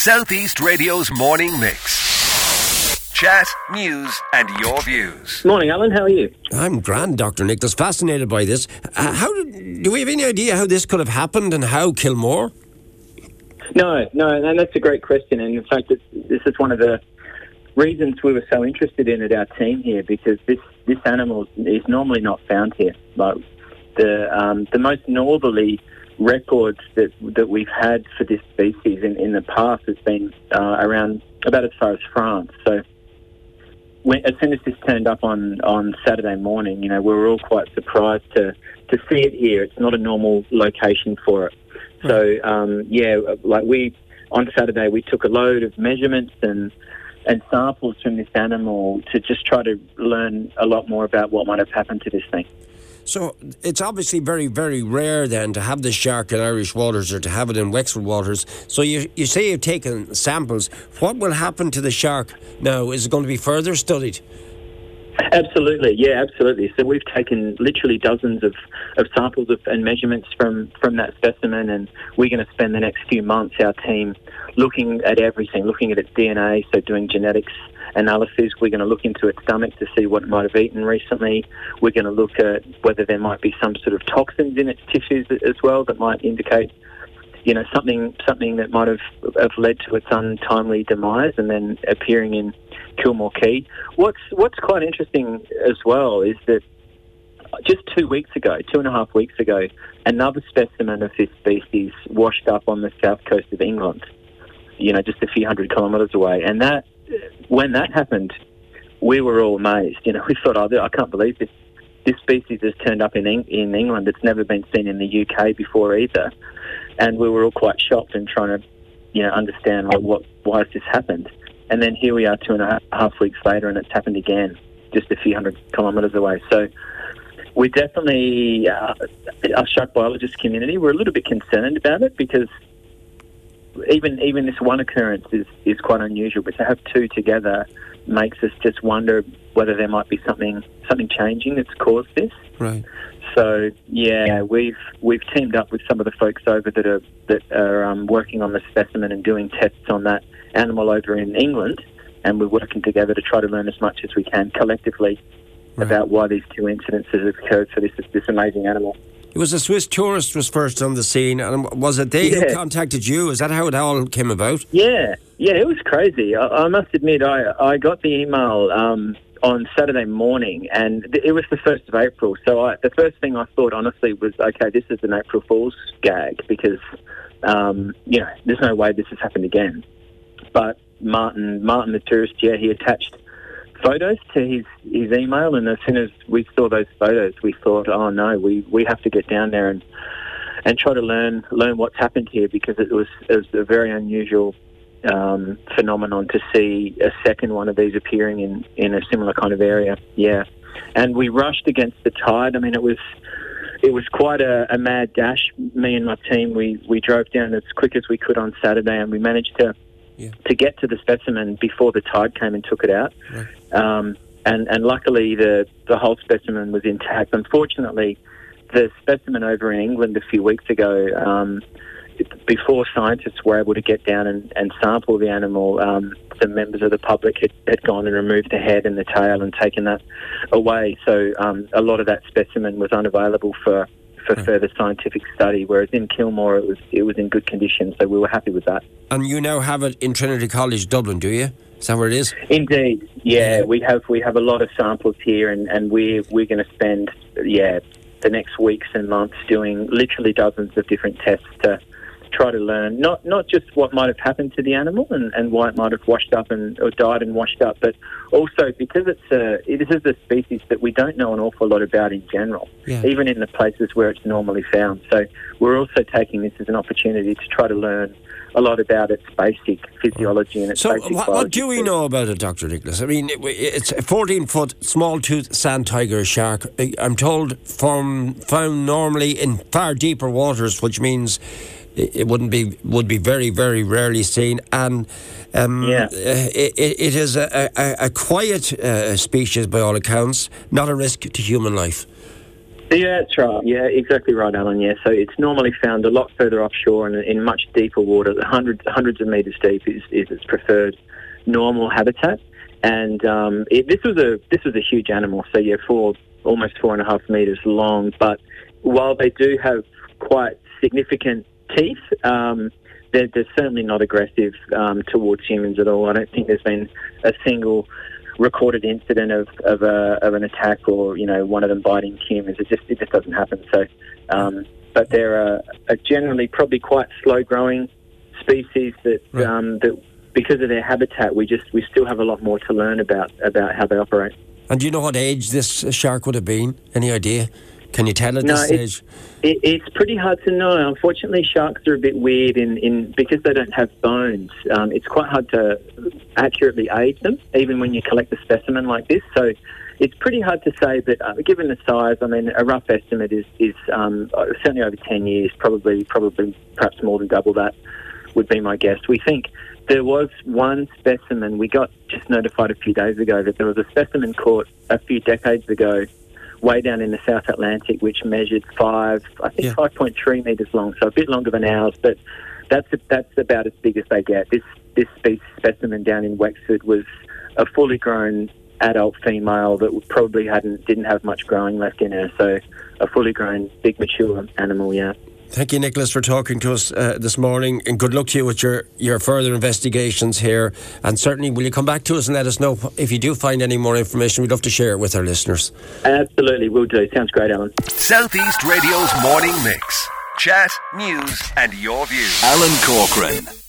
Southeast Radio's morning mix. Chat, news, and your views. Morning, Alan. How are you? I'm grand, Dr. Nick. Nicholas. Fascinated by this. Uh, how did, do we have any idea how this could have happened and how Kilmore? No, no, and that's a great question. And in fact, it's, this is one of the reasons we were so interested in it, our team here, because this, this animal is normally not found here. Like the um, the most northerly records that that we've had for this species in, in the past has been uh, around about as far as France. So when, as soon as this turned up on, on Saturday morning, you know, we were all quite surprised to, to see it here. It's not a normal location for it. So, um, yeah, like we, on Saturday, we took a load of measurements and, and samples from this animal to just try to learn a lot more about what might have happened to this thing. So it's obviously very, very rare then to have this shark in Irish waters or to have it in Wexford waters. So you, you say you've taken samples. What will happen to the shark now? Is it going to be further studied? Absolutely, yeah, absolutely. So we've taken literally dozens of, of samples of, and measurements from, from that specimen, and we're going to spend the next few months, our team, looking at everything, looking at its DNA, so doing genetics analysis. We're going to look into its stomach to see what it might have eaten recently. We're going to look at whether there might be some sort of toxins in its tissues as well that might indicate you know something something that might have, have led to its untimely demise and then appearing in Kilmore Quay. What's what's quite interesting as well is that just two weeks ago, two and a half weeks ago, another specimen of this species washed up on the south coast of England. You know, just a few hundred kilometres away, and that when that happened, we were all amazed. You know, we thought, oh, I can't believe this. This species has turned up in in England. It's never been seen in the UK before either, and we were all quite shocked and trying to, you know, understand like, what why has this happened. And then here we are, two and a half weeks later, and it's happened again, just a few hundred kilometres away. So we definitely, uh, our shark biologist community, we're a little bit concerned about it because even even this one occurrence is, is quite unusual, but to have two together makes us just wonder whether there might be something something changing that's caused this. Right. So yeah, we've we've teamed up with some of the folks over that are that are um, working on the specimen and doing tests on that animal over in England, and we're working together to try to learn as much as we can collectively right. about why these two incidences have occurred for this this amazing animal. It was a Swiss tourist was first on the scene, and was it they yeah. who contacted you? Is that how it all came about? Yeah, yeah, it was crazy. I, I must admit, I I got the email um, on Saturday morning, and it was the first of April. So I, the first thing I thought, honestly, was okay, this is an April Fool's gag because um, you know there's no way this has happened again. But Martin, Martin the tourist, yeah, he attached photos to his, his email, and as soon as we saw those photos, we thought, oh no, we, we have to get down there and and try to learn learn what's happened here because it was it was a very unusual um, phenomenon to see a second one of these appearing in in a similar kind of area. Yeah, and we rushed against the tide. I mean, it was it was quite a, a mad dash. Me and my team, we we drove down as quick as we could on Saturday, and we managed to yeah. to get to the specimen before the tide came and took it out. Right. Um, and, and luckily, the, the whole specimen was intact. Unfortunately, the specimen over in England a few weeks ago, um, before scientists were able to get down and, and sample the animal, um, some members of the public had, had, gone and removed the head and the tail and taken that away. So um, a lot of that specimen was unavailable for for right. further scientific study. Whereas in Kilmore, it was it was in good condition, so we were happy with that. And you now have it in Trinity College Dublin, do you? Is that where it is? Indeed, yeah. yeah. We have we have a lot of samples here, and, and we're we're going to spend yeah the next weeks and months doing literally dozens of different tests to try to learn not not just what might have happened to the animal and, and why it might have washed up and or died and washed up, but also because it's a this is a species that we don't know an awful lot about in general, yeah. even in the places where it's normally found. So we're also taking this as an opportunity to try to learn a lot about its basic physiology and its so basic what, what do we know about it, Dr. Nicholas? I mean, it's a 14 foot small tooth sand tiger shark. I'm told from, found normally in far deeper waters, which means it wouldn't be would be very very rarely seen and um, yeah. it, it is a, a, a quiet uh, species by all accounts not a risk to human life Yeah, that's right. Yeah, exactly right, Alan. Yeah, so it's normally found a lot further offshore and in much deeper water. Hundreds, hundreds of meters deep is, is its preferred normal habitat. And um, it, this was a this was a huge animal. So yeah, four almost four and a half meters long. But while they do have quite significant teeth, um, they're, they're, certainly not aggressive um, towards humans at all. I don't think there's been a single recorded incident of, of, a, of an attack or you know one of them biting humans. It just it just doesn't happen. So, um, but they're a, a, generally probably quite slow growing species that right. um, that because of their habitat, we just we still have a lot more to learn about about how they operate. And do you know what age this shark would have been? Any idea? Can you tell at no, this stage? It, it's pretty hard to know. Unfortunately, sharks are a bit weird in, in because they don't have bones. Um, it's quite hard to accurately age them, even when you collect a specimen like this. So it's pretty hard to say, but uh, given the size, I mean, a rough estimate is is um, certainly over ten years, probably probably perhaps more than double that would be my guess. We think there was one specimen we got just notified a few days ago that there was a specimen caught a few decades ago way down in the South Atlantic, which measured five, I think yeah. 5.3 metres long, so a bit longer than ours, but that's that's about as big as they get. This this species specimen down in Wexford was a fully grown adult female that probably hadn't didn't have much growing left in her, so a fully grown, big, mature animal. Yeah. Thank you, Nicholas, for talking to us uh, this morning, and good luck to you with your, your further investigations here. And certainly, will you come back to us and let us know if you do find any more information? We'd love to share it with our listeners. Absolutely, we'll do. Sounds great, Alan. Southeast Radio's morning mix: chat, news, and your views. Alan Corcoran.